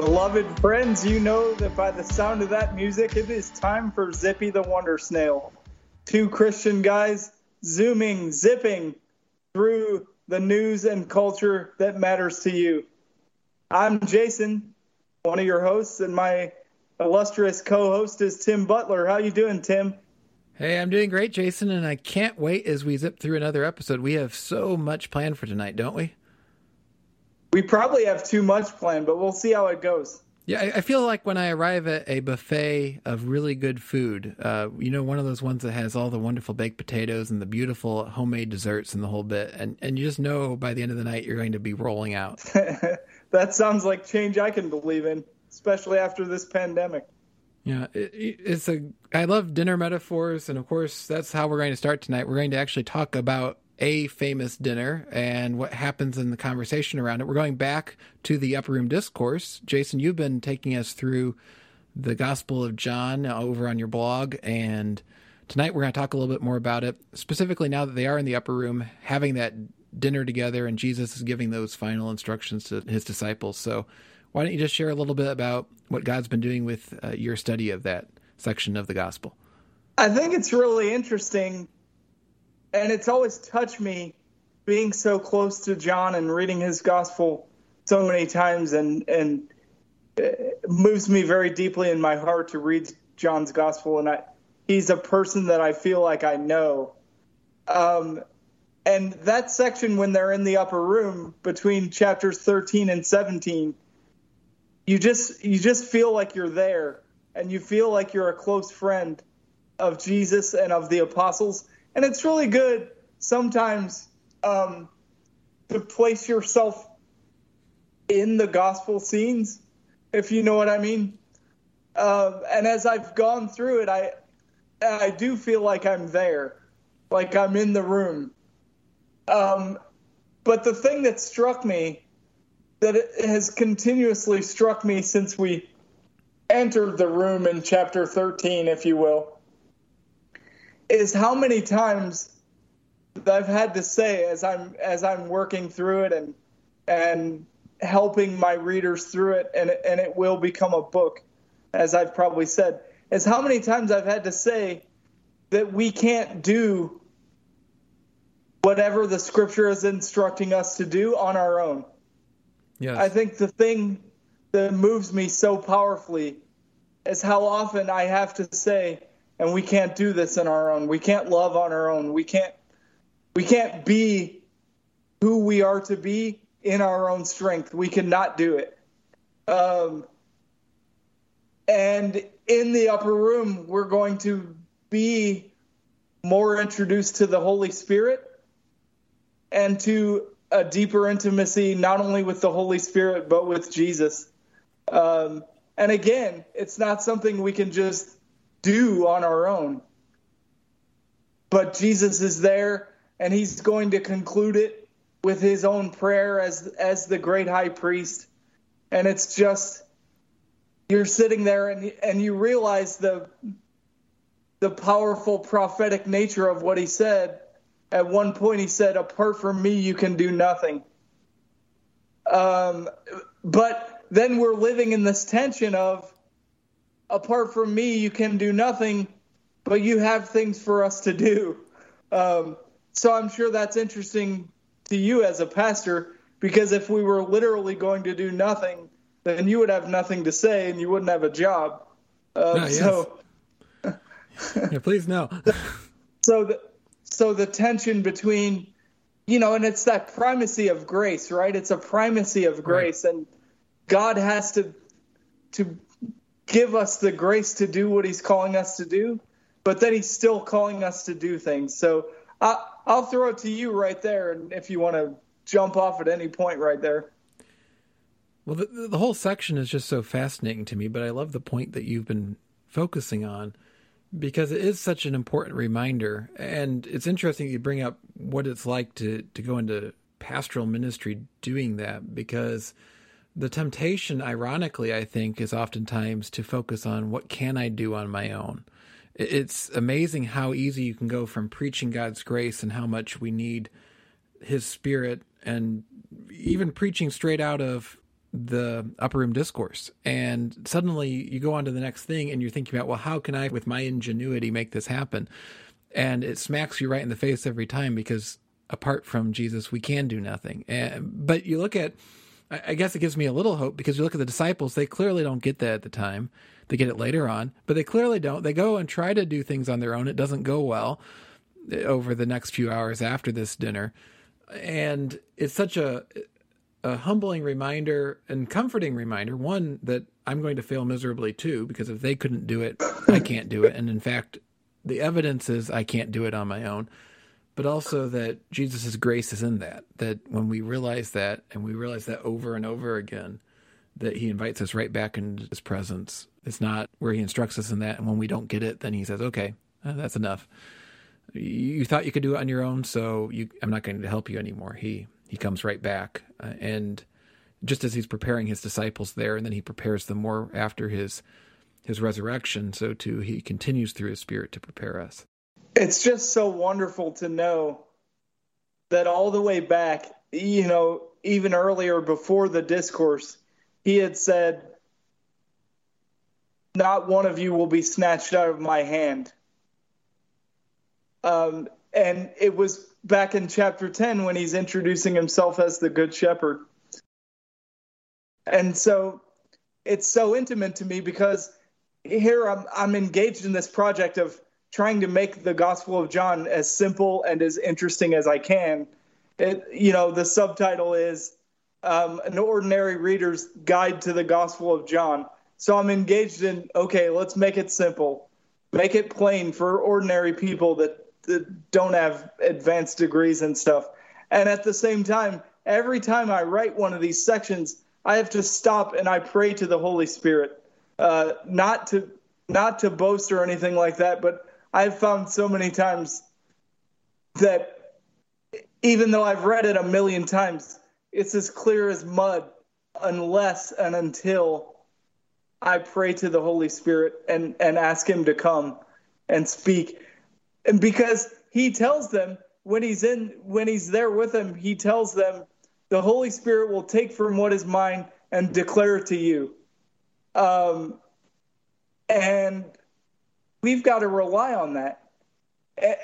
Beloved friends, you know that by the sound of that music, it is time for Zippy the Wonder Snail. Two Christian guys zooming, zipping through the news and culture that matters to you. I'm Jason, one of your hosts, and my illustrious co-host is Tim Butler. How you doing, Tim? Hey, I'm doing great, Jason, and I can't wait as we zip through another episode. We have so much planned for tonight, don't we? We probably have too much planned, but we'll see how it goes. Yeah, I, feel like when I arrive at a buffet of really good food, uh, you know, one of those ones that has all the wonderful baked potatoes and the beautiful homemade desserts and the whole bit, and and you just know by the end of the night you're going to be rolling out. that sounds like change I can believe in, especially after this pandemic. Yeah, it, it's a. I love dinner metaphors, and of course, that's how we're going to start tonight. We're going to actually talk about a famous dinner and what happens in the conversation around it. We're going back to the upper room discourse. Jason, you've been taking us through the Gospel of John over on your blog, and tonight we're going to talk a little bit more about it. Specifically, now that they are in the upper room, having that dinner together, and Jesus is giving those final instructions to his disciples. So, why don't you just share a little bit about what God's been doing with uh, your study of that section of the Gospel? I think it's really interesting and it's always touched me being so close to John and reading his gospel so many times and and moves me very deeply in my heart to read John's gospel. And I he's a person that I feel like I know. Um, and that section when they're in the upper room between chapters 13 and 17 you just you just feel like you're there and you feel like you're a close friend of Jesus and of the apostles and it's really good sometimes um, to place yourself in the gospel scenes, if you know what I mean. Uh, and as I've gone through it, I I do feel like I'm there, like I'm in the room. Um, but the thing that struck me, that has continuously struck me since we entered the room in chapter 13, if you will, is how many times I've had to say as I'm as I'm working through it and and helping my readers through it and and it will become a book as I've probably said is how many times I've had to say that we can't do whatever the scripture is instructing us to do on our own. Yes. I think the thing that moves me so powerfully is how often I have to say and we can't do this on our own. We can't love on our own. We can't we can't be who we are to be in our own strength. We cannot do it. Um, and in the upper room, we're going to be more introduced to the Holy Spirit and to a deeper intimacy, not only with the Holy Spirit, but with Jesus. Um, and again, it's not something we can just do on our own. But Jesus is there and he's going to conclude it with his own prayer as as the great high priest. And it's just you're sitting there and and you realize the the powerful prophetic nature of what he said. At one point he said, "Apart from me you can do nothing." Um, but then we're living in this tension of apart from me, you can do nothing, but you have things for us to do. Um, so I'm sure that's interesting to you as a pastor, because if we were literally going to do nothing, then you would have nothing to say and you wouldn't have a job. Uh, yes. So, yeah, please no. so the so the tension between, you know, and it's that primacy of grace, right? It's a primacy of grace, right. and God has to to give us the grace to do what he's calling us to do, but then he's still calling us to do things. So I, I'll throw it to you right there, and if you want to jump off at any point right there. Well, the, the whole section is just so fascinating to me, but I love the point that you've been focusing on because it is such an important reminder. And it's interesting you bring up what it's like to, to go into pastoral ministry doing that because – the temptation, ironically, I think, is oftentimes to focus on what can I do on my own. It's amazing how easy you can go from preaching God's grace and how much we need His Spirit, and even preaching straight out of the upper room discourse. And suddenly you go on to the next thing and you're thinking about well how can i with my ingenuity make this happen? And it smacks you right in the face every time because apart from jesus we can do nothing. And, but you look at i guess it gives me a little hope because you look at the disciples they clearly don't get that at the time. They get it later on but they clearly don't. They go and try to do things on their own. It doesn't go well eh, over the next few hours after this dinner. And it's such a a humbling reminder and comforting reminder one that i'm going to fail miserably too because if they couldn't do it i can't do it. And in fact the evidence is i can't do it on my own but also that jesus' grace is in that that when we realize that and we realize that over and over again that he invites us right back into his presence it's not where he instructs us in that and when we don't get it then he says okay uh, that's enough you thought you could do it on your own, so you, I'm not going to help you anymore. He he comes right back, uh, and just as he's preparing his disciples there, and then he prepares them more after his his resurrection, so too he continues through his Spirit to prepare us. It's just so wonderful to know that all the way back, you know, even earlier before the discourse, he had said, "Not one of you will be snatched out of my hand." Um, and it was back in chapter 10 when he's introducing himself as the Good Shepherd. And so it's so intimate to me because here I'm, I'm engaged in this project of trying to make the Gospel of John as simple and as interesting as I can. It, you know, the subtitle is um, An Ordinary Reader's Guide to the Gospel of John. So I'm engaged in, okay, let's make it simple, make it plain for ordinary people that that don't have advanced degrees and stuff. And at the same time, every time I write one of these sections, I have to stop and I pray to the Holy Spirit, uh, not to not to boast or anything like that. But I've found so many times that even though I've read it a million times, it's as clear as mud unless and until I pray to the Holy Spirit and, and ask Him to come and speak. And because he tells them when he's in when he's there with them he tells them the holy spirit will take from what is mine and declare it to you. Um, and we've got to rely on that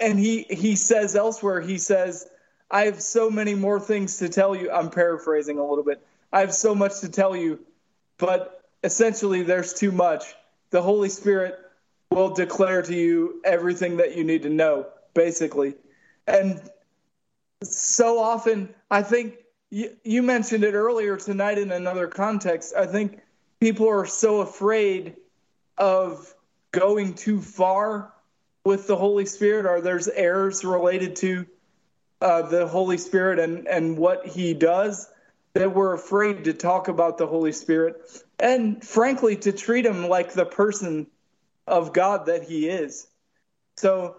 and he he says elsewhere he says i have so many more things to tell you i'm paraphrasing a little bit i have so much to tell you but essentially there's too much the holy spirit will declare to you everything that you need to know, basically. And so often, I think you, you mentioned it earlier tonight in another context. I think people are so afraid of going too far with the Holy Spirit, or there's errors related to uh, the Holy Spirit and, and what He does, that we're afraid to talk about the Holy Spirit? And, frankly, to treat Him like the person of God that he is. So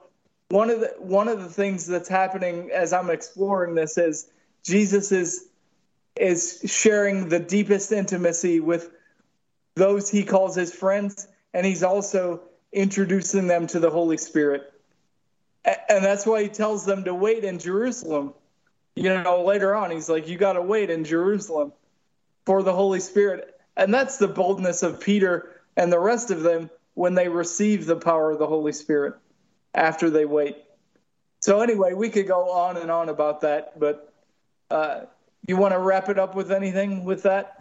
one of the one of the things that's happening as I'm exploring this is Jesus is is sharing the deepest intimacy with those he calls his friends and he's also introducing them to the Holy Spirit. And that's why he tells them to wait in Jerusalem. You know, later on he's like you got to wait in Jerusalem for the Holy Spirit. And that's the boldness of Peter and the rest of them when they receive the power of the Holy Spirit after they wait. So, anyway, we could go on and on about that, but uh, you want to wrap it up with anything with that?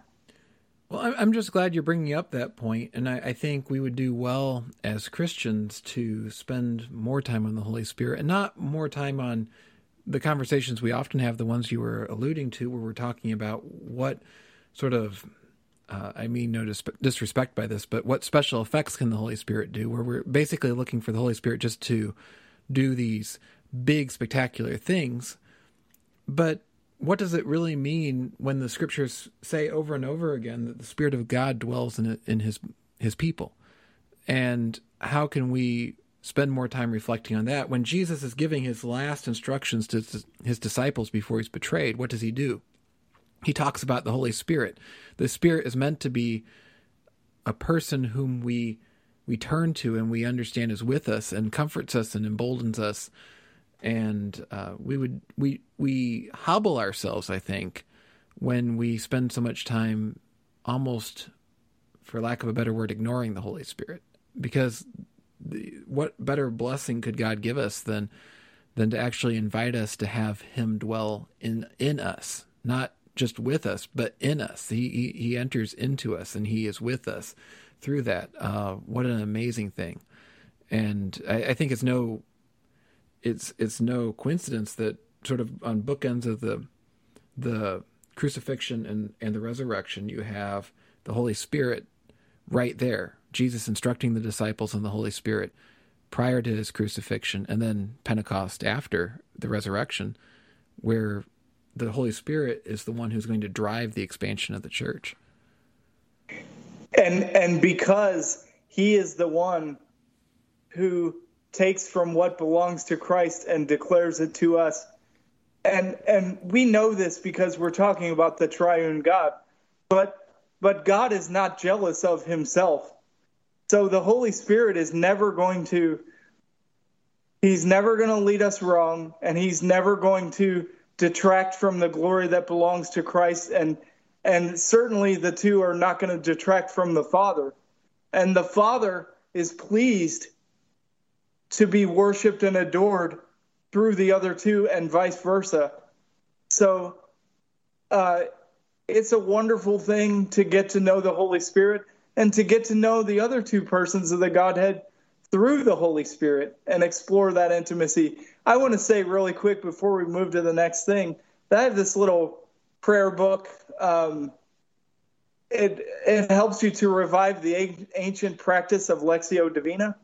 Well, I'm just glad you're bringing up that point, and I, I, think we would do well as Christians to spend more time on the Holy Spirit and not more time on the conversations we often have, the ones you were alluding to, where we're talking about what sort of uh, I mean no dis- disrespect by this, but what special effects can the Holy Spirit do? Where we're basically looking for the Holy Spirit just to do these big, spectacular things. But what does it really mean when the scriptures say over and over again that the Spirit of God dwells in in His His people? And how can we spend more time reflecting on that when Jesus is giving His last instructions to His disciples before He's betrayed? What does He do? he talks about the Holy Spirit. The Spirit is meant to be a person whom we we turn to and we understand is with us and comforts us and emboldens us. And uh, we would we we hobble ourselves, I think, when we spend so much time almost, for lack of a better word, ignoring the Holy Spirit. Because the, what better blessing could God give us than than to actually invite us to have Him dwell in in us, not just with us, but in us. He he, he enters into us, and He is with us through that. Uh, what an amazing thing! And I, I think it's no it's it's no coincidence that sort of on bookends of the the crucifixion and, and the resurrection, you have the Holy Spirit right there. Jesus instructing the disciples and the Holy Spirit prior to his crucifixion, and then Pentecost after the resurrection, where the Holy Spirit is the one who's going to drive the expansion of the church. And and because he is the one who takes from what belongs to Christ and declares it to us. And and we know this because we're talking about the triune God. But but God is not jealous of himself. So the Holy Spirit is never going to he's never going to lead us wrong and he's never going to detract from the glory that belongs to Christ and and certainly the two are not going to detract from the Father. And the Father is pleased to be worshiped and adored through the other two and vice versa. So uh, it's a wonderful thing to get to know the Holy Spirit and to get to know the other two persons of the Godhead through the Holy Spirit and explore that intimacy. I want to say really quick before we move to the next thing that I have this little prayer book. Um, it it helps you to revive the ancient practice of Lectio Divina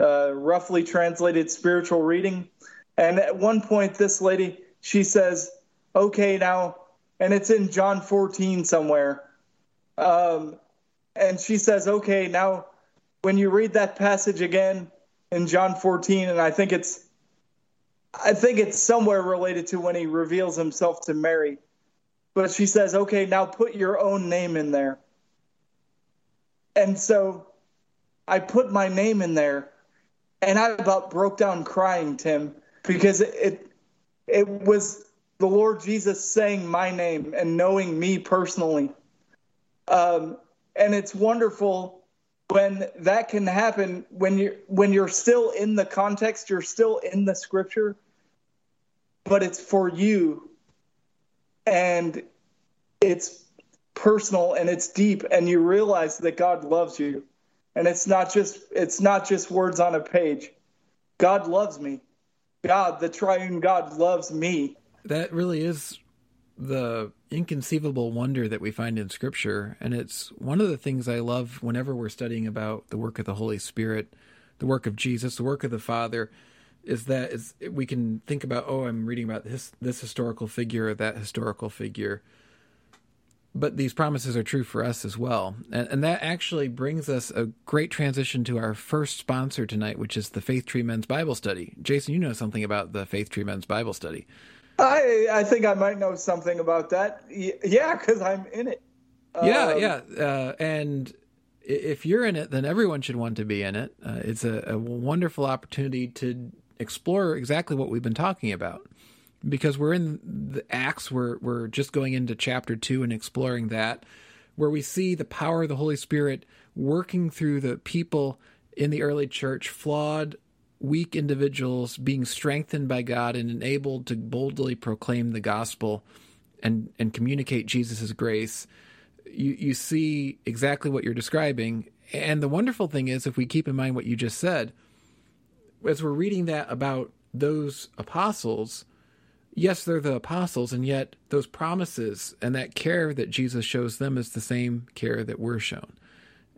uh, roughly translated spiritual reading. And at one point, this lady, she says, okay, now, and it's in John 14 somewhere. Um, and she says, okay, now, when you read that passage again in John 14, and I think it's, I think it's somewhere related to when he reveals himself to Mary. But she says, okay, now put your own name in there. And so I put my name in there and I about broke down crying, Tim, because it it was the Lord Jesus saying my name and knowing me personally. Um, and it's wonderful when that can happen when you when you're still in the context, you're still in the scripture, but it's for you, and it's personal and it's deep, and you realize that God loves you and it's not just it's not just words on a page. God loves me. God the triune god loves me. That really is the inconceivable wonder that we find in scripture. And it's one of the things i love whenever we're studying about the work of the holy spirit the work of jesus the work of the father is that is we can think about oh i'm reading about this this historical figure or that historical figure but these promises are true for us as well. And, and, that actually brings us a great transition to our first sponsor tonight, which is the Faith Tree Men's Bible Study. Jason, you know something about the Faith Tree Men's Bible Study. I, I think I might know something about that. Yeah, because I'm in it. Yeah, um, yeah. Uh, and if you're in it, then everyone should want to be in it. Uh, it's a, a wonderful opportunity to explore exactly what we've been talking about because we're in the Acts, we're we're just going into chapter two and exploring that, where we see the power of the Holy Spirit working through the people in the early church, flawed, weak individuals being strengthened by God and enabled to boldly proclaim the gospel and and communicate Jesus' grace. You you see exactly what you're describing. And the wonderful thing is if we keep in mind what you just said, as we're reading that about those apostles, yes, they're the apostles, and yet those promises and that care that Jesus shows them is the same care that we're shown.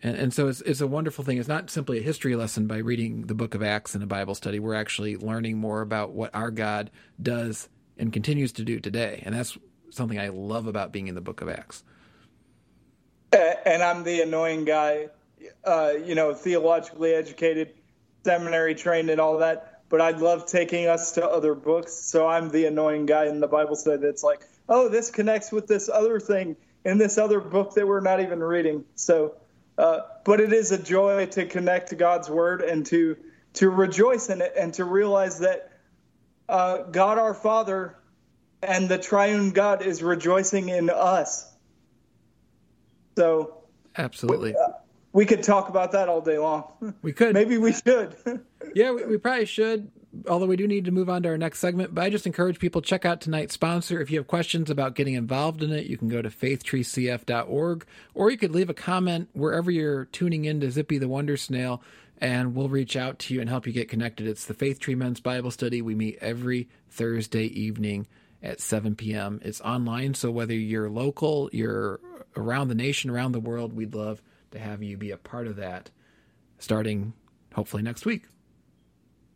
And, and so it's, it's a wonderful thing. It's not simply a history lesson by reading the book of Acts in a Bible study. We're actually learning more about what our God does and continues to do today. And that's something I love about being in the book of Acts. And I'm the annoying guy, uh, you know, theologically educated, seminary trained, and all that but I love taking us to other books. So I'm the annoying guy in the Bible study that's like, oh, this connects with this other thing in this other book that we're not even reading. So, uh, but it is a joy to connect to God's word and to to rejoice in it and to realize that uh, God our Father and the triune God is rejoicing in us. So absolutely, we, uh, we could talk about that all day long. We could. Maybe we should. yeah, we, we, probably should. Although we do need to move on to our next segment, but I just encourage people check out tonight's sponsor. If you have questions about getting involved in it, you can go to faithtreecf.org, or you could leave a comment wherever you're tuning in to Zippy the Wonder Snail, and we'll reach out to you and help you get connected. It's the Faith Tree Men's Bible Study. We meet every Thursday evening at 7 p.m. It's online, so whether you're local, you're around the nation, around the world, we'd love to have you be a part of that starting hopefully next week.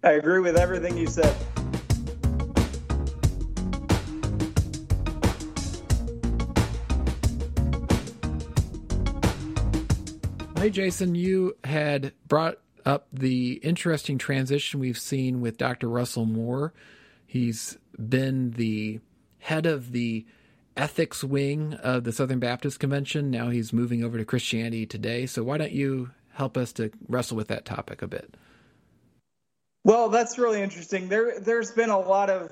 I agree with everything you said. Hey, Jason, you had brought up the interesting transition we've seen with Dr. Russell Moore. He's been the head of the ethics wing of the Southern Baptist Convention. Now he's moving over to Christianity Today. So why don't you help us to wrestle with that topic a bit? Well, that's really interesting. There, there's been a lot of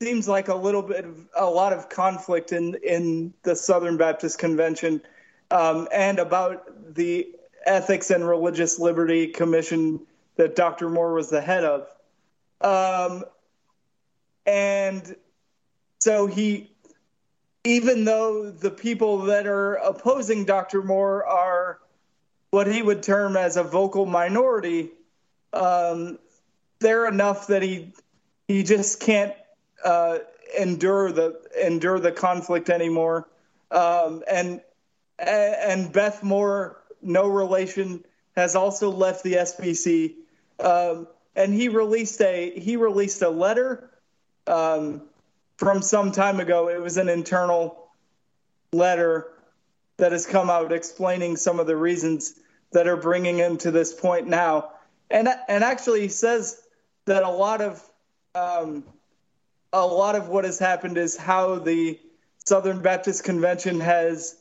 seems like a little bit of a lot of conflict in in the Southern Baptist Convention um, and about the Ethics and Religious Liberty Commission that Dr. Moore was the head of. Um, and so he even though the people that are opposing Dr. Moore are what he would term as a vocal minority, um, they're enough that he he just can't uh, endure the endure the conflict anymore. Um, and and Beth Moore, no relation, has also left the SBC, um, and he released a he released a letter. Um, from some time ago. It was an internal letter that has come out explaining some of the reasons that are bringing him to this point now. And and actually says that a lot of um, a lot of what has happened is how the Southern Baptist Convention has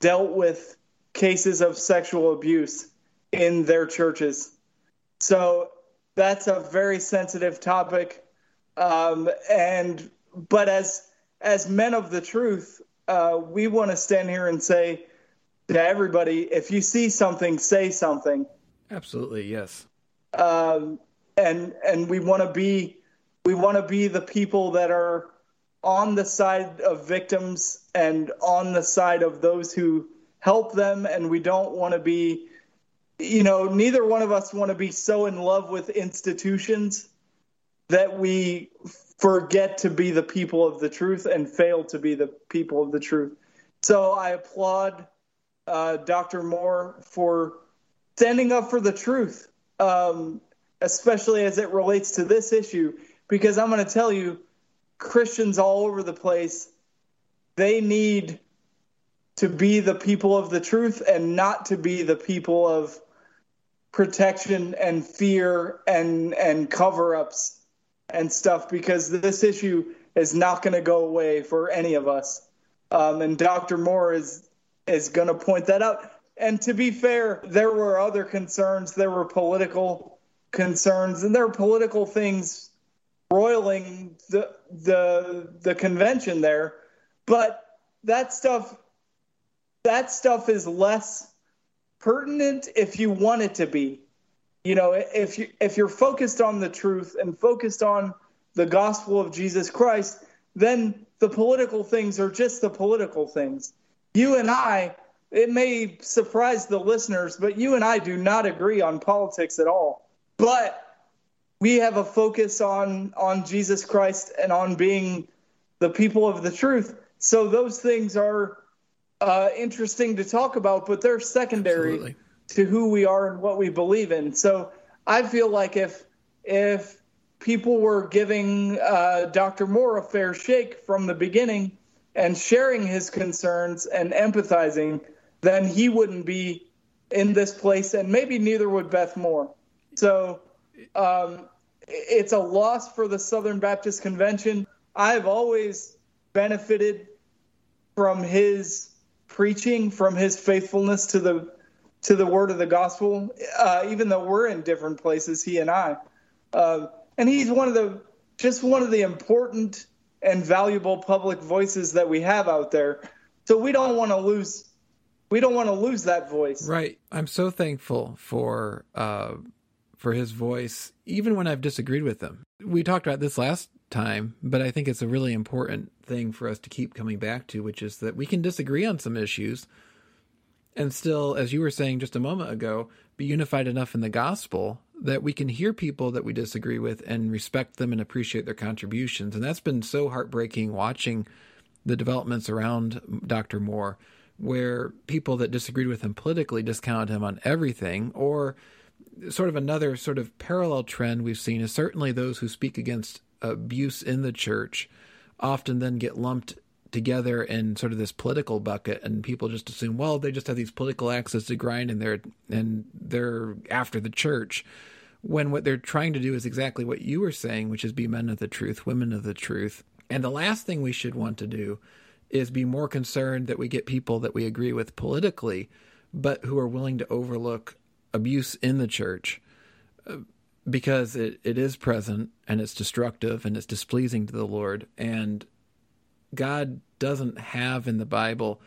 dealt with cases of sexual abuse in their churches. So that's a very sensitive topic. Um, and but as as men of the truth, uh, we want to stand here and say to everybody, if you see something, say something. Absolutely, yes. Um, and and we want to be we want to be the people that are on the side of victims and on the side of those who help them and we don't want to be you know neither one of us want to be so in love with institutions that we forget to be the people of the truth and fail to be the people of the truth. So I applaud uh, Dr. Moore for standing up for the truth, um, especially as it relates to this issue, because I'm going to tell you, Christians all over the place, they need to be the people of the truth and not to be the people of protection and fear and and cover-ups and stuff because this issue is not going to go away for any of us. Um, and Dr. Moore is is going to point that out. And to be fair, there were other concerns. There were political concerns, and there were political things roiling the the the convention there. But that stuff that stuff is less pertinent if you want it to be you know, if you if you're focused on the truth and focused on the gospel of Jesus Christ, then the political things are just the political things. You and I, it may surprise the listeners, but you and I do not agree on politics at all. But we have a focus on on Jesus Christ and on being the people of the truth. So those things are uh, interesting to talk about, but they're secondary Absolutely to who we are and what we believe in. So I feel like if if people were giving uh, Dr. Moore a fair shake from the beginning and sharing his concerns and empathizing, then he wouldn't be in this place, and maybe neither would Beth Moore. So um, it's a loss for the Southern Baptist Convention. I've always benefited from his preaching, from his faithfulness to the to the word of the gospel, uh, even though we're in different places, he and I. Uh, and he's one of the just one of the important and valuable public voices that we have out there. So we don't want to lose we don't want to lose that voice. Right. I'm so thankful for uh, for his voice, even when I've disagreed with him. We talked about this last time, but I think it's a really important thing for us to keep coming back to, which is that we can disagree on some issues and still, as you were saying just a moment ago, be unified enough in the gospel that we can hear people that we disagree with and respect them and appreciate their contributions. And that's been so heartbreaking watching the developments around Dr. Moore, where people that disagreed with him politically discounted him on everything, or sort of another sort of parallel trend we've seen is certainly those who speak against abuse in the church often then get lumped together in sort of this political bucket and people just assume well they just have these political axes to grind and they're and they're after the church when what they're trying to do is exactly what you were saying which is be men of the truth women of the truth. And the last thing we should want to do is be more concerned that we get people that we agree with politically but who are willing to overlook abuse in the church uh, because it, it is present and it's destructive and it's displeasing to the Lord. And God doesn't have in the Bible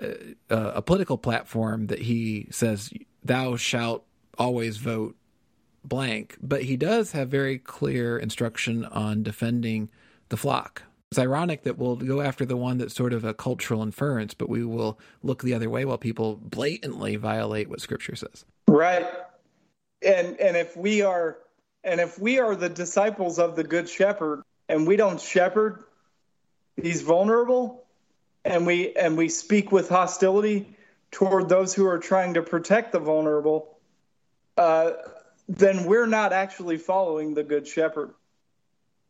uh, a political platform that he says, thou shalt always vote blank, but he does have very clear instruction on defending the flock. It's ironic that we'll go after the one that's sort of a cultural inference, but we will look the other way while people blatantly violate what Scripture says. Right. And and if we are and if we are the disciples of the good shepherd and we don't shepherd these vulnerable and we and we speak with hostility toward those who are trying to protect the vulnerable, uh, then we're not actually following the good shepherd.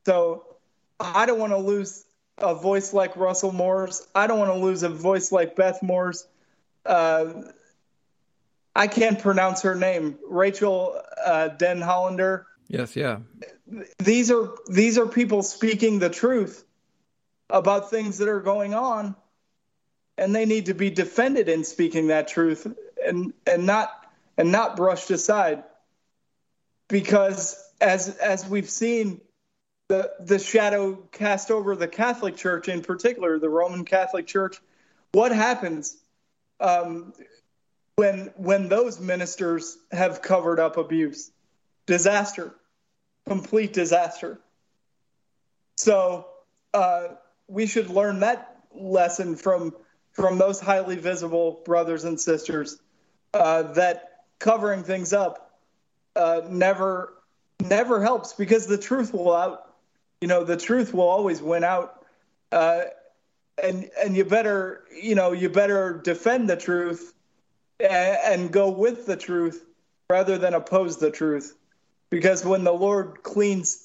So I don't want to lose a voice like Russell Moore's. I don't want to lose a voice like Beth Moore's. Uh, I can't pronounce her name. Rachael uh, Denhollander. Yes, yeah. These are these are people speaking the truth about things that are going on, and they need to be defended in speaking that truth and and not and not brushed aside. Because as as we've seen the the shadow cast over the Catholic Church in particular, the Roman Catholic Church, what happens? Um, when when those ministers have covered up abuse disaster complete disaster. So uh, we should learn that lesson from from those highly visible brothers and sisters uh, that covering things up uh, never never helps because the truth will out you know the truth will always win out uh, and and you better you know you better defend the truth and go with the truth rather than oppose the truth. Because when the Lord cleans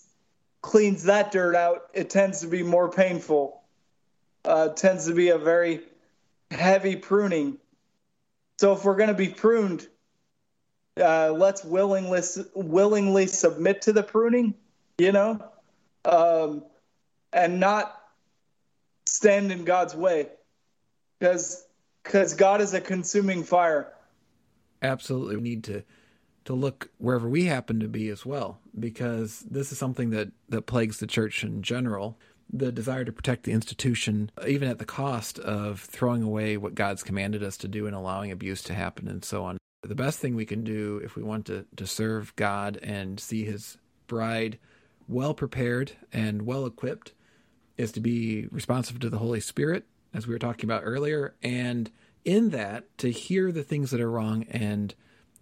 cleans that dirt out, it tends to be more painful. Uh, tends to be a very heavy pruning. So if we're going to be pruned, uh, let's willingly willingly submit to the pruning, you know, um, and not stand in God's way, because because God is a consuming fire. Absolutely, we need to to look wherever we happen to be as well, because this is something that that plagues the church in general. The desire to protect the institution, even at the cost of throwing away what God's commanded us to do and allowing abuse to happen, and so on. The best thing we can do if we want to, to serve God and see His bride well prepared and well equipped is to be responsive to the Holy Spirit as we were talking about earlier, and in that to hear the things that are wrong and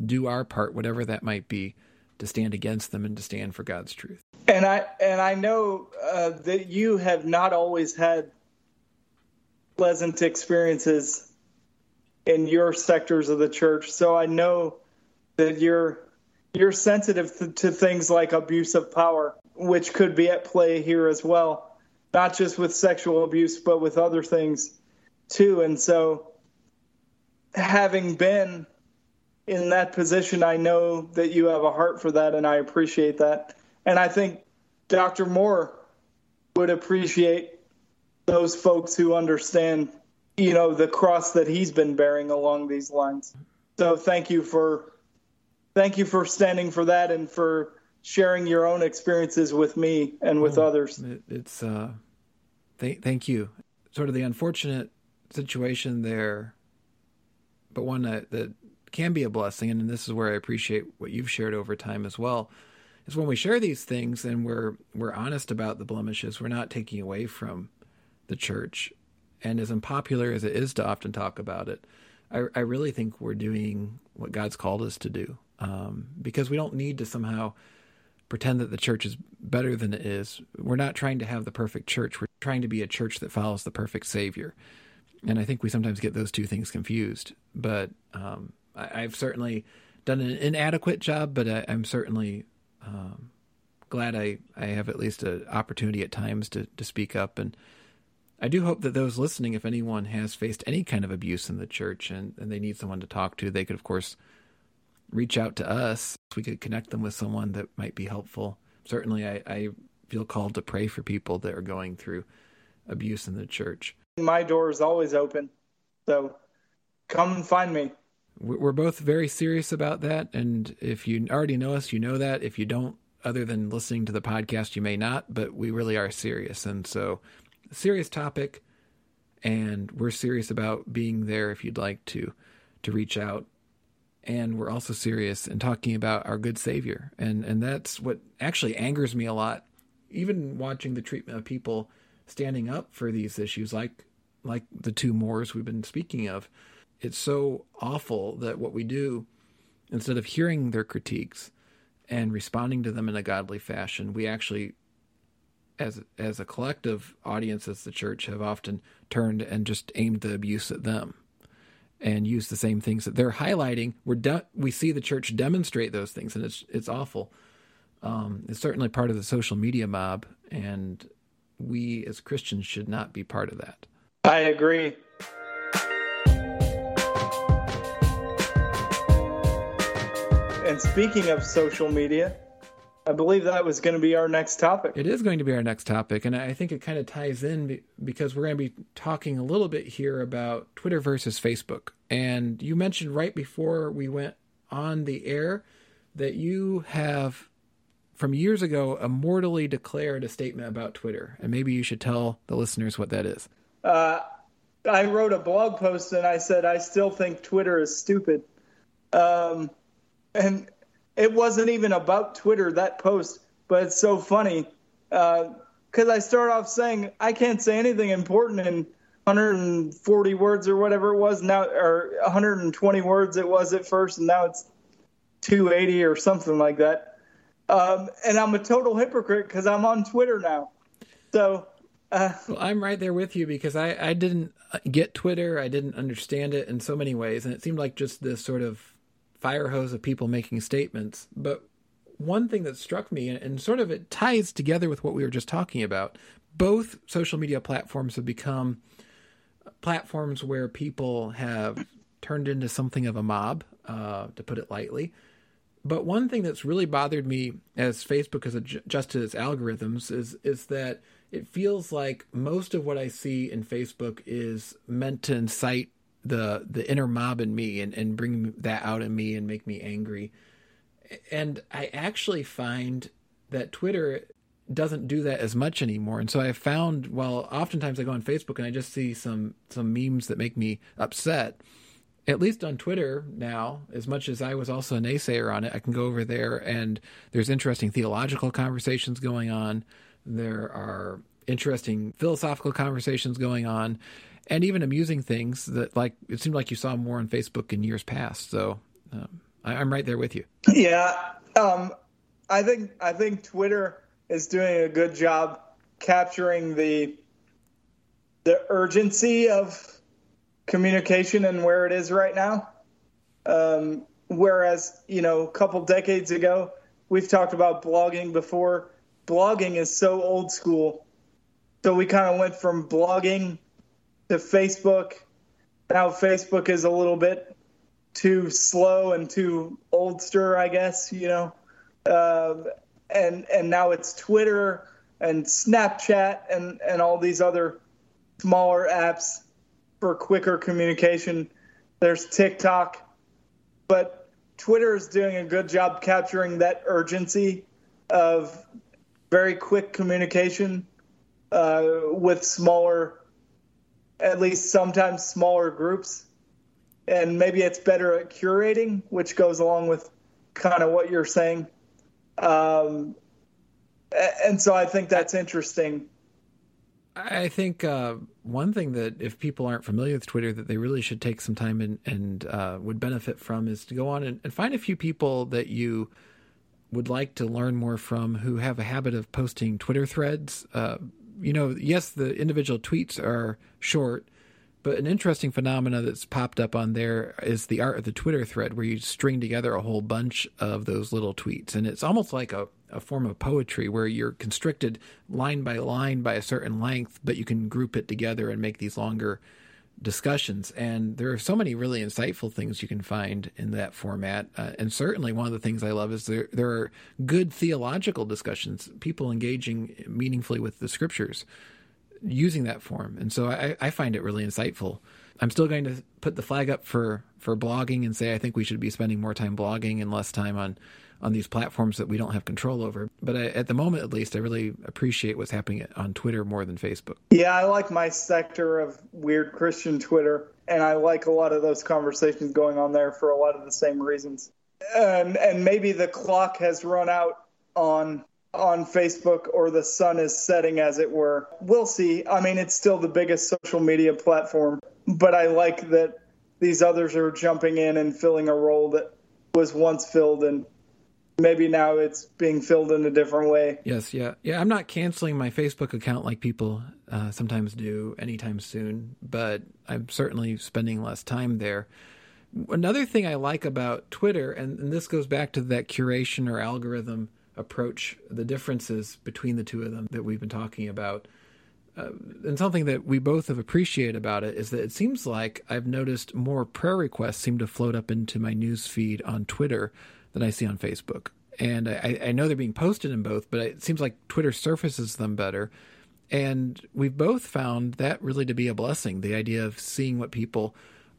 do our part, whatever that might be, to stand against them and to stand for God's truth. And I and I know uh, that you have not always had pleasant experiences in your sectors of the church, so I know that you're you're sensitive to, to things like abuse of power, which could be at play here as well not just with sexual abuse, but with other things too. And so, having been in that position, I know that you have a heart for that, and I appreciate that. And I think Dr. Moore would appreciate those folks who understand, you know, the cross that he's been bearing along these lines. So thank you for thank you for standing for that and for sharing your own experiences with me and with oh, others. It, it's uh, th- thank you. Sort of the unfortunate situation there but one that, that can be a blessing. And this is where I appreciate what you've shared over time as well. Is when we share these things and we're we're honest about the blemishes, we're not taking away from the church. And as unpopular as it is to often talk about it, I, I really think we're doing what God's called us to do. Um, because we don't need to somehow pretend that the church is better than it is. We're not trying to have the perfect church. We're trying to be a church that follows the perfect Savior. And I think we sometimes get those two things confused. But um, I, have certainly done an inadequate job, but I, am certainly um, glad I, I have at least an opportunity at times to, to speak up. And I do hope that those listening, if anyone has faced any kind of abuse in the church and, and they need someone to talk to, they could, of course, reach out to us. We could connect them with someone that might be helpful. Certainly, I, I feel called to pray for people that are going through abuse in the church. My door is always open. So come and find me. We're both very serious about that. And if you already know us, you know that. If you don't, other than listening to the podcast, you may not, but we really are serious. And so, serious topic. And we're serious about being there if you'd like to to reach out and we're also serious in talking about our good savior. And and that's what actually angers me a lot even watching the treatment of people standing up for these issues like like the two Moores we've been speaking of. It's so awful that what we do instead of hearing their critiques and responding to them in a godly fashion we actually as as a collective audience as the church have often turned and just aimed the abuse at them and use the same things that they're highlighting. We're de- we see the church demonstrate those things, and it's it's awful. Um, it's certainly part of the social media mob, and we as Christians should not be part of that. I agree. And speaking of social media, I believe that was going to be our next topic. It is going to be our next topic, and I think it kind of ties in because we're going to be talking a little bit here about Twitter versus Facebook. And you mentioned right before we went on the air that you have, from years ago, immortally declared a statement about Twitter, and maybe you should tell the listeners what that is. Uh, I wrote a blog post and I said I still think Twitter is stupid. Um, and it wasn't even about Twitter that post, but it's so funny because uh, I start off saying I can't say anything important in 140 words or whatever it was now, or 120 words it was at first, and now it's 280 or something like that. Um, and I'm a total hypocrite because I'm on Twitter now. So. Uh, well, I'm right there with you because I, I didn't get Twitter. I didn't understand it in so many ways. And it seemed like just this sort of fire hose of people making statements. But one thing that struck me, and sort of it ties together with what we were just talking about, both social media platforms have become platforms where people have turned into something of a mob, uh, to put it lightly. But one thing that's really bothered me as Facebook has adjusted its algorithms is is that it feels like most of what I see in Facebook is meant to incite the the inner mob in me and, and bring that out in me and make me angry. And I actually find that Twitter doesn't do that as much anymore. And so I found well, oftentimes I go on Facebook and I just see some some memes that make me upset. At least on Twitter now, as much as I was also a naysayer on it, I can go over there and there's interesting theological conversations going on. There are interesting philosophical conversations going on and even amusing things that like it seemed like you saw more on Facebook in years past. So um, I, am right there with you. Yeah, um, I think I think Twitter is doing a good job capturing the the urgency of communication and where it is right now. Um, whereas you know a couple decades ago, we've talked about blogging before. Blogging is so old school. So we kind of went from blogging to Facebook. Now Facebook is a little bit too slow and too oldster, I guess, you know. Uh, and and now it's Twitter and Snapchat and and all these other smaller apps for quicker communication. There's TikTok, but Twitter is doing a good job capturing that urgency of very quick communication uh, with smaller at least sometimes smaller groups. and maybe it's better at curating, which goes along with kind of what you're saying. Um, and so I think that's interesting. I think uh, one thing that if people aren't familiar with Twitter, that they really should take some time and, and uh, would benefit from is to go on and, and, find a few people that you would like to learn more from who have a habit of posting Twitter threads. Uh, you know, yes, the individual tweets are short, but an interesting phenomena that's popped up on there is the art of the Twitter thread, where you string together a whole bunch of those little tweets, and it's almost like a, a form of poetry where you're constricted line by line by a certain length, but you can group it together and make these longer discussions. And there are so many really insightful things you can find in that format. Uh, and certainly, one of the things I love is there there are good theological discussions, people engaging meaningfully with the scriptures using that form. And so I, I find it really insightful. I'm still going to put the flag up for for blogging and say I think we should be spending more time blogging and less time on on these platforms that we don't have control over. But I, at the moment, at least, I really appreciate what's happening on Twitter more than Facebook. Yeah, I like my sector of weird Christian Twitter, and I like a lot of those conversations going on there for a lot of the same reasons. And and maybe the clock has run out on on Facebook or the sun is setting, as it were. We'll see. I mean, it's still the biggest social media platform, but I like that these others are jumping in and filling a role that was once filled and maybe now it's being filled in a different way. Yes, yeah. Yeah, I'm not canceling my Facebook account like people uh, sometimes do anytime soon, but I'm certainly spending less time there. Another thing I like about Twitter, and, and this goes back to that curation or algorithm approach the differences between the two of them that we've been talking about. Uh, and something that we both have appreciated about it is that it seems like I've noticed more prayer requests seem to float up into my news feed on Twitter than I see on Facebook. And I, I know they're being posted in both, but it seems like Twitter surfaces them better. And we've both found that really to be a blessing the idea of seeing what people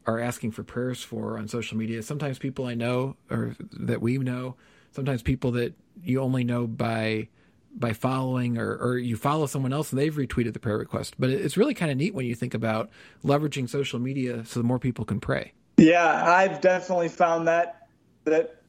are asking for prayers for on social media. Sometimes people I know or that we know sometimes people that you only know by by following or, or you follow someone else and they've retweeted the prayer request. But it's really kind of neat when you think about leveraging social media so more people can pray. Yeah, I've definitely found that that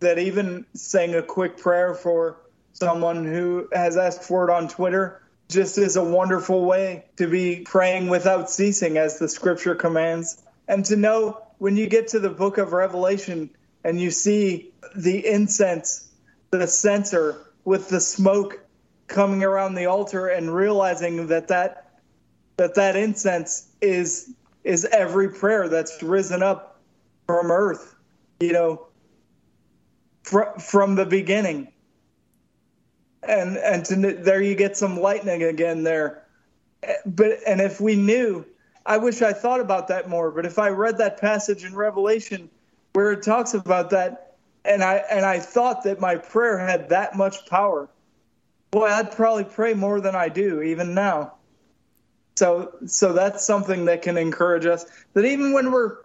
that even saying a quick prayer for someone who has asked for it on Twitter just is a wonderful way to be praying without ceasing as the scripture commands. And to know when you get to the book of Revelation and you see the incense, the censer with the smoke coming around the altar and realizing that that that, that incense is is every prayer that's risen up from earth, you know, fr- from the beginning. And and to, there you get some lightning again there. But and if we knew, I wish I thought about that more, but if I read that passage in Revelation where it talks about that, and I and I thought that my prayer had that much power. Boy, I'd probably pray more than I do even now. So so that's something that can encourage us. That even when we're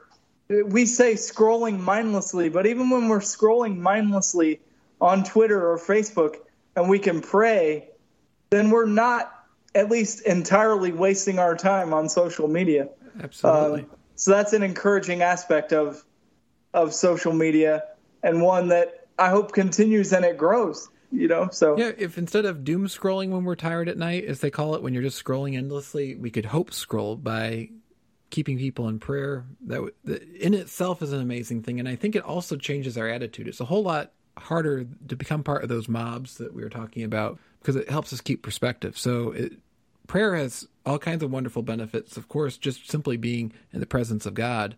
we say scrolling mindlessly, but even when we're scrolling mindlessly on Twitter or Facebook and we can pray, then we're not at least entirely wasting our time on social media. Absolutely. Um, so that's an encouraging aspect of of social media and one that I hope continues and it grows. You know, so yeah. If instead of doom scrolling when we're tired at night, as they call it, when you're just scrolling endlessly, we could hope scroll by keeping people in prayer. That, that in itself is an amazing thing, and I think it also changes our attitude. It's a whole lot harder to become part of those mobs that we were talking about because it helps us keep perspective. So it, prayer has all kinds of wonderful benefits. Of course, just simply being in the presence of God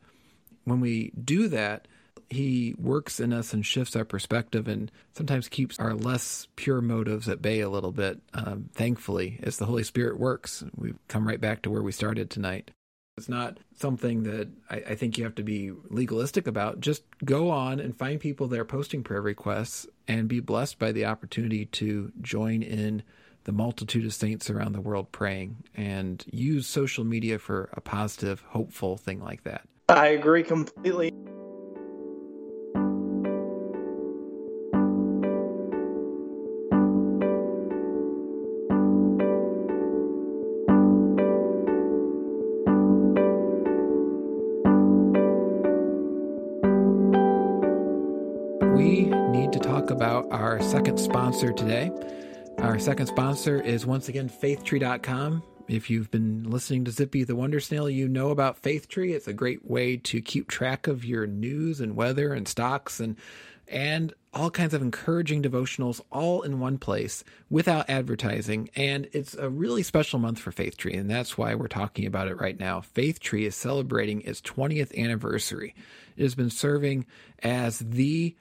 when we do that, he works in us and shifts our perspective and sometimes keeps our less pure motives at bay a little bit. Um, thankfully, as the Holy Spirit works, we come right back to where we started tonight. It's not something that I, I, think you have to be legalistic about. Just go on and find people that are posting prayer requests and be blessed by the opportunity to join in the multitude of saints around the world praying and use social media for a positive, hopeful thing like that. I agree completely. Our second sponsor today. Our second sponsor is once again faithtree.com. If you've been listening to Zippy the Wonder Snail, you know about Faithtree. It's a great way to keep track of your news and weather and stocks and and all kinds of encouraging devotionals all in one place without advertising. And it's a really special month for Faith Tree, and that's why we're talking about it right now. Faith Tree is celebrating its 20th anniversary. It has been serving as the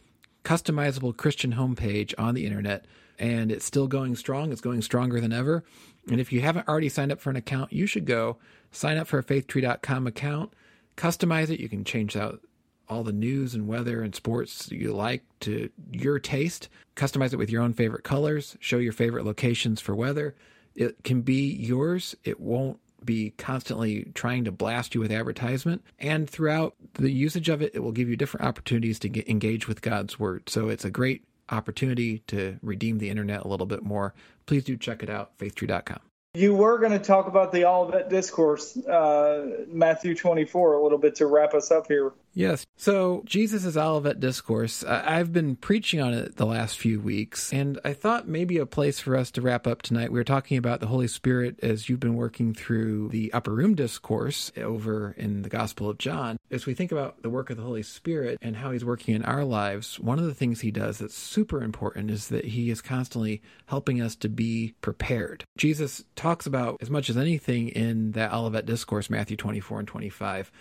customizable Christian homepage on the internet, and it's still going strong. It's going stronger than ever. And if you haven't already signed up for an account, you should go sign up for a faithtree.com account, customize it. You can change out all the news and weather and sports you like to your taste. Customize it with your own favorite colors, show your favorite locations for weather. It can be yours. It won't be constantly trying to blast you with advertisement. And throughout the usage of it, it will give you different opportunities to get with God's word. So it's a great opportunity to redeem the internet a little bit more. Please do check it out, faithtree.com. You were going to talk about the Olivet Discourse, uh, Matthew 24, a little bit to wrap us up here. Yes. So, Jesus' Olivet Discourse, I've been preaching on it the last few weeks, and I thought maybe a place for us to wrap up tonight. We were talking about the Holy Spirit as you've been working through the Upper Room Discourse over in the Gospel of John. As we think about the work of the Holy Spirit and how he's working in our lives, one of the things he does that's super important is that he is constantly helping us to be prepared. Jesus talks about, as much as anything in that Olivet Discourse, Matthew 24 and 25,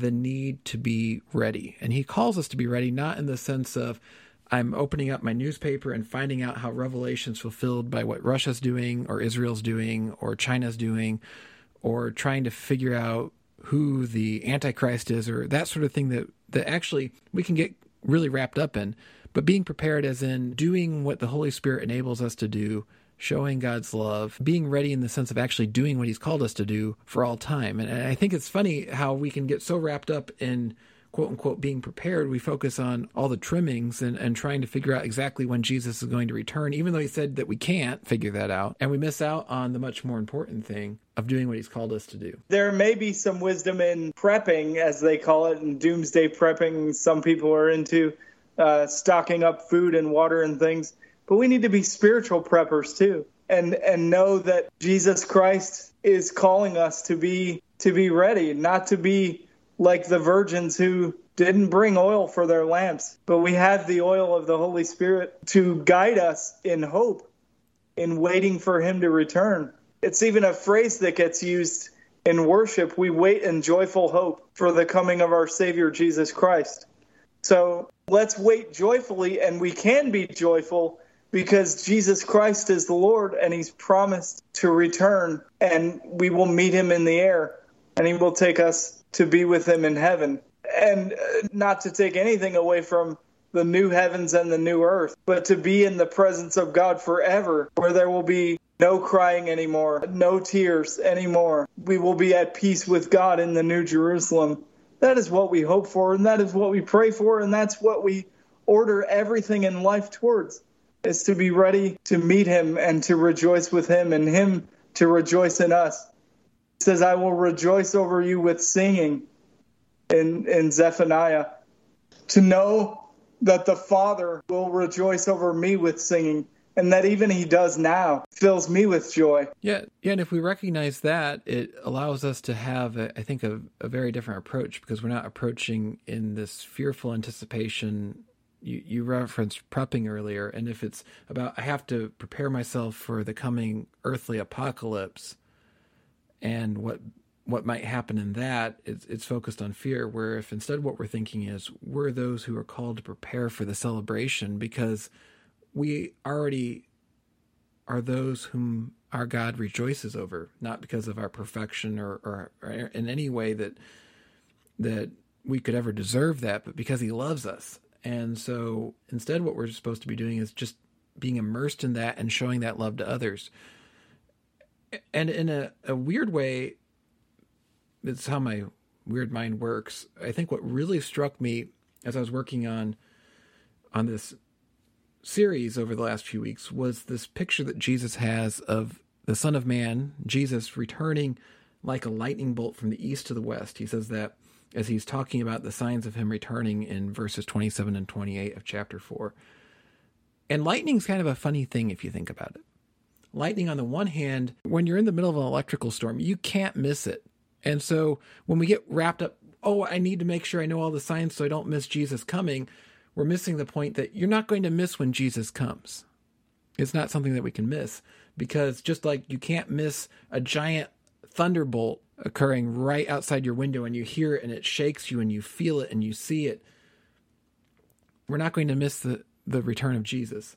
the need to be ready. And he calls us to be ready, not in the sense of, I'm opening up my newspaper and finding out how Revelation's fulfilled by what Russia's doing, or Israel's doing, or China's doing, or trying to figure out who the Antichrist is, or that sort of thing that, that actually we can get really wrapped up in. But being prepared, as in doing what the Holy Spirit enables us to do showing God's love, being ready in the sense of actually doing what He's called us to do for all time. And, I think it's funny how we can get so wrapped up in quote unquote being prepared, we focus on all the trimmings and, and trying to figure out exactly when Jesus is going to return, even though he said that we can't figure that out. And we miss out on the much more important thing of doing what he's called us to do. There may be some wisdom in prepping, as they call it, in doomsday prepping. Some people are into uh, stocking up food and water and things but we need to be spiritual preppers too and and know that Jesus Christ is calling us to be to be ready, not to be like the virgins who didn't bring oil for their lamps, but we have the oil of the Holy Spirit to guide us in hope, in waiting for him to return. It's even a phrase that gets used in worship. We wait in joyful hope for the coming of our Savior Jesus Christ. So let's wait joyfully, and we can be joyful because Jesus Christ is the Lord and he's promised to return and we will meet him in the air and he will take us to be with him in heaven. And uh, not to take anything away from the new heavens and the new earth, but to be in the presence of God forever, where there will be no crying anymore, no tears anymore. We will be at peace with God in the New Jerusalem. That is what we hope for, and that is what we pray for, and that's what we order everything in life towards is to be ready to meet him and to rejoice with him and him to rejoice in us. He says, I will rejoice over you with singing in, in Zephaniah. To know that the Father will rejoice over me with singing and that even he does now fills me with joy. Yeah, yeah, and if we recognize that, it allows us to have, a, I think, a, a very different approach because we're not approaching in this fearful anticipation you, you referenced prepping earlier, and if it's about I have to prepare myself for the coming earthly apocalypse and what what might happen in that, it's, it's focused on fear. Where if instead what we're thinking is we're those who are called to prepare for the celebration because we already are those whom our God rejoices over, not because of our perfection or, or, or in any way that that we could ever deserve that, but because He loves us and so instead, what we're supposed to be doing is just being immersed in that and showing that love to others. And in a, a weird way, it's how my weird mind works. I think what really struck me as I was working on on this series over the last few weeks was this picture that Jesus has of the Son of Man, Jesus returning like a lightning bolt from the east to the west. He says that as he's talking about the signs of him returning in verses 27 and 28 of chapter 4. And lightning's kind of a funny thing if you think about it. Lightning, on the one hand, when you're in the middle of an electrical storm, you can't miss it. And so when we get wrapped up, oh, I need to make sure I know all the signs so I don't miss Jesus coming, we're missing the point that you're not going to miss when Jesus comes. It's not something that we can miss because just like you can't miss a giant thunderbolt occurring right outside your window and you hear it and it shakes you and you feel it and you see it, we're not going to miss the, the return of Jesus.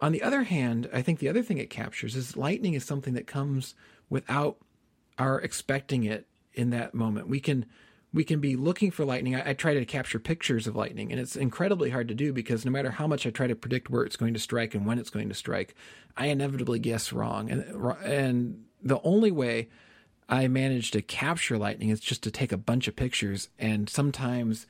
On the other hand, I think the other thing it captures is lightning is something that comes without our expecting it in that moment. We can we can be looking for lightning. I, I, try to capture pictures of lightning, and it's incredibly hard to do because no matter how much I try to predict where it's going to strike and when it's going to strike, I inevitably guess wrong. And and the only way I manage to capture lightning it's just to take a bunch of pictures, and sometimes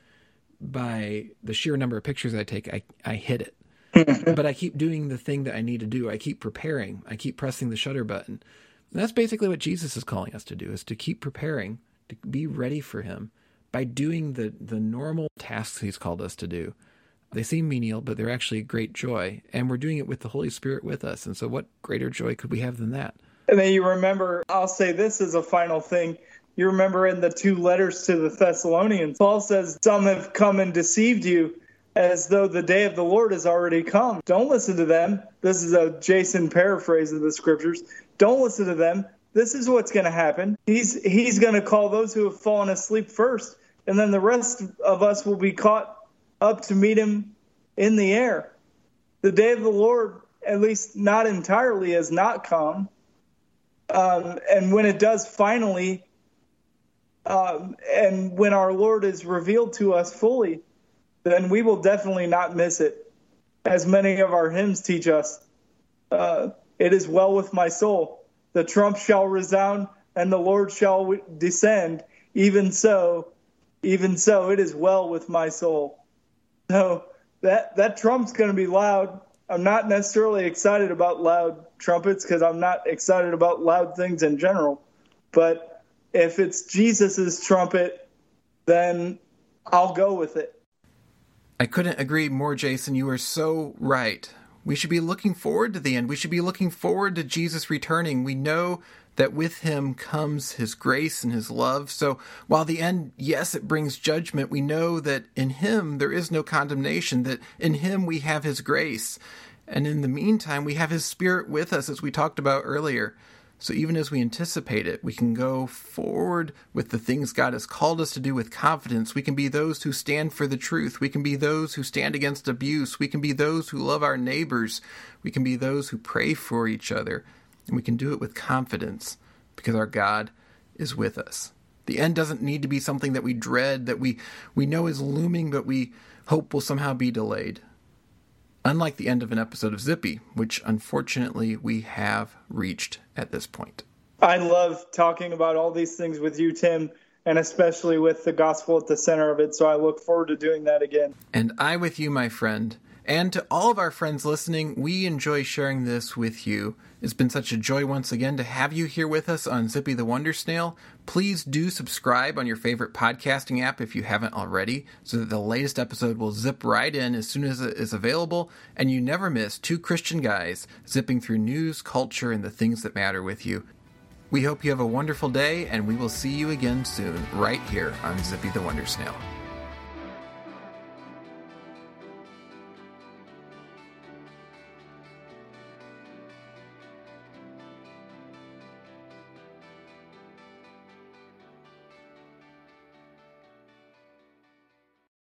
by the sheer number of pictures I take, I I hit it. Mm-hmm. but I keep doing the thing that I need to do. I keep preparing. I keep pressing the shutter button. And that's basically what Jesus is calling us to do: is to keep preparing to be ready for him by doing the, the normal tasks he's called us to do. They seem menial, but they're actually great joy. And we're doing it with the Holy Spirit with us. And so, what greater joy could we have than that? And then you remember, I'll say this as a final thing. You remember in the two letters to the Thessalonians, Paul says, Some have come and deceived you as though the day of the Lord has already come. Don't listen to them. This is a Jason paraphrase of the scriptures. Don't listen to them this is what's going to happen. He's he's going to call those who have fallen asleep first, and then the rest of us will be caught up to meet him in the air. The day of the Lord, at least not entirely, has not come. Um, and when it does finally, um, and when our Lord is revealed to us fully, then we will definitely not miss it. As many of our hymns teach us, uh, it is well with my soul the trump shall resound and the Lord shall descend. Even so, even so, it is well with my soul. So that that trump's going to be loud. I'm not necessarily excited about loud trumpets because I'm not excited about loud things in general. But if it's Jesus's trumpet, then I'll go with it. I couldn't agree more, Jason. You are so right. We should be looking forward to the end. We should be looking forward to Jesus returning. We know that with him comes his grace and his love. So while the end, yes, it brings judgment, we know that in him there is no condemnation, that in him we have his grace. And in the meantime, we have his spirit with us, as we talked about earlier. So even as we anticipate it, we can go forward with the things God has called us to do with confidence. We can be those who stand for the truth. We can be those who stand against abuse. We can be those who love our neighbors. We can be those who pray for each other. And we can do it with confidence because our God is with us. The end doesn't need to be something that we dread, that we, we know is looming, but we hope will somehow be delayed unlike the end of an episode of Zippy, which unfortunately we have reached at this point. I love talking about all these things with you, Tim, and especially with the gospel at the center of it. So I look forward to doing that again. And I with you, my friend. And to all of our friends listening, we enjoy sharing this with you. It's been such a joy once again to have you here with us on Zippy the Wonder Snail. Please do subscribe on your favorite podcasting app if you haven't already, so that the latest episode will zip right in as soon as it is available, and you never miss two Christian guys zipping through news, culture, and the things that matter with you. We hope you have a wonderful day, and we will see you again soon, right here on Zippy the Wonder Snail.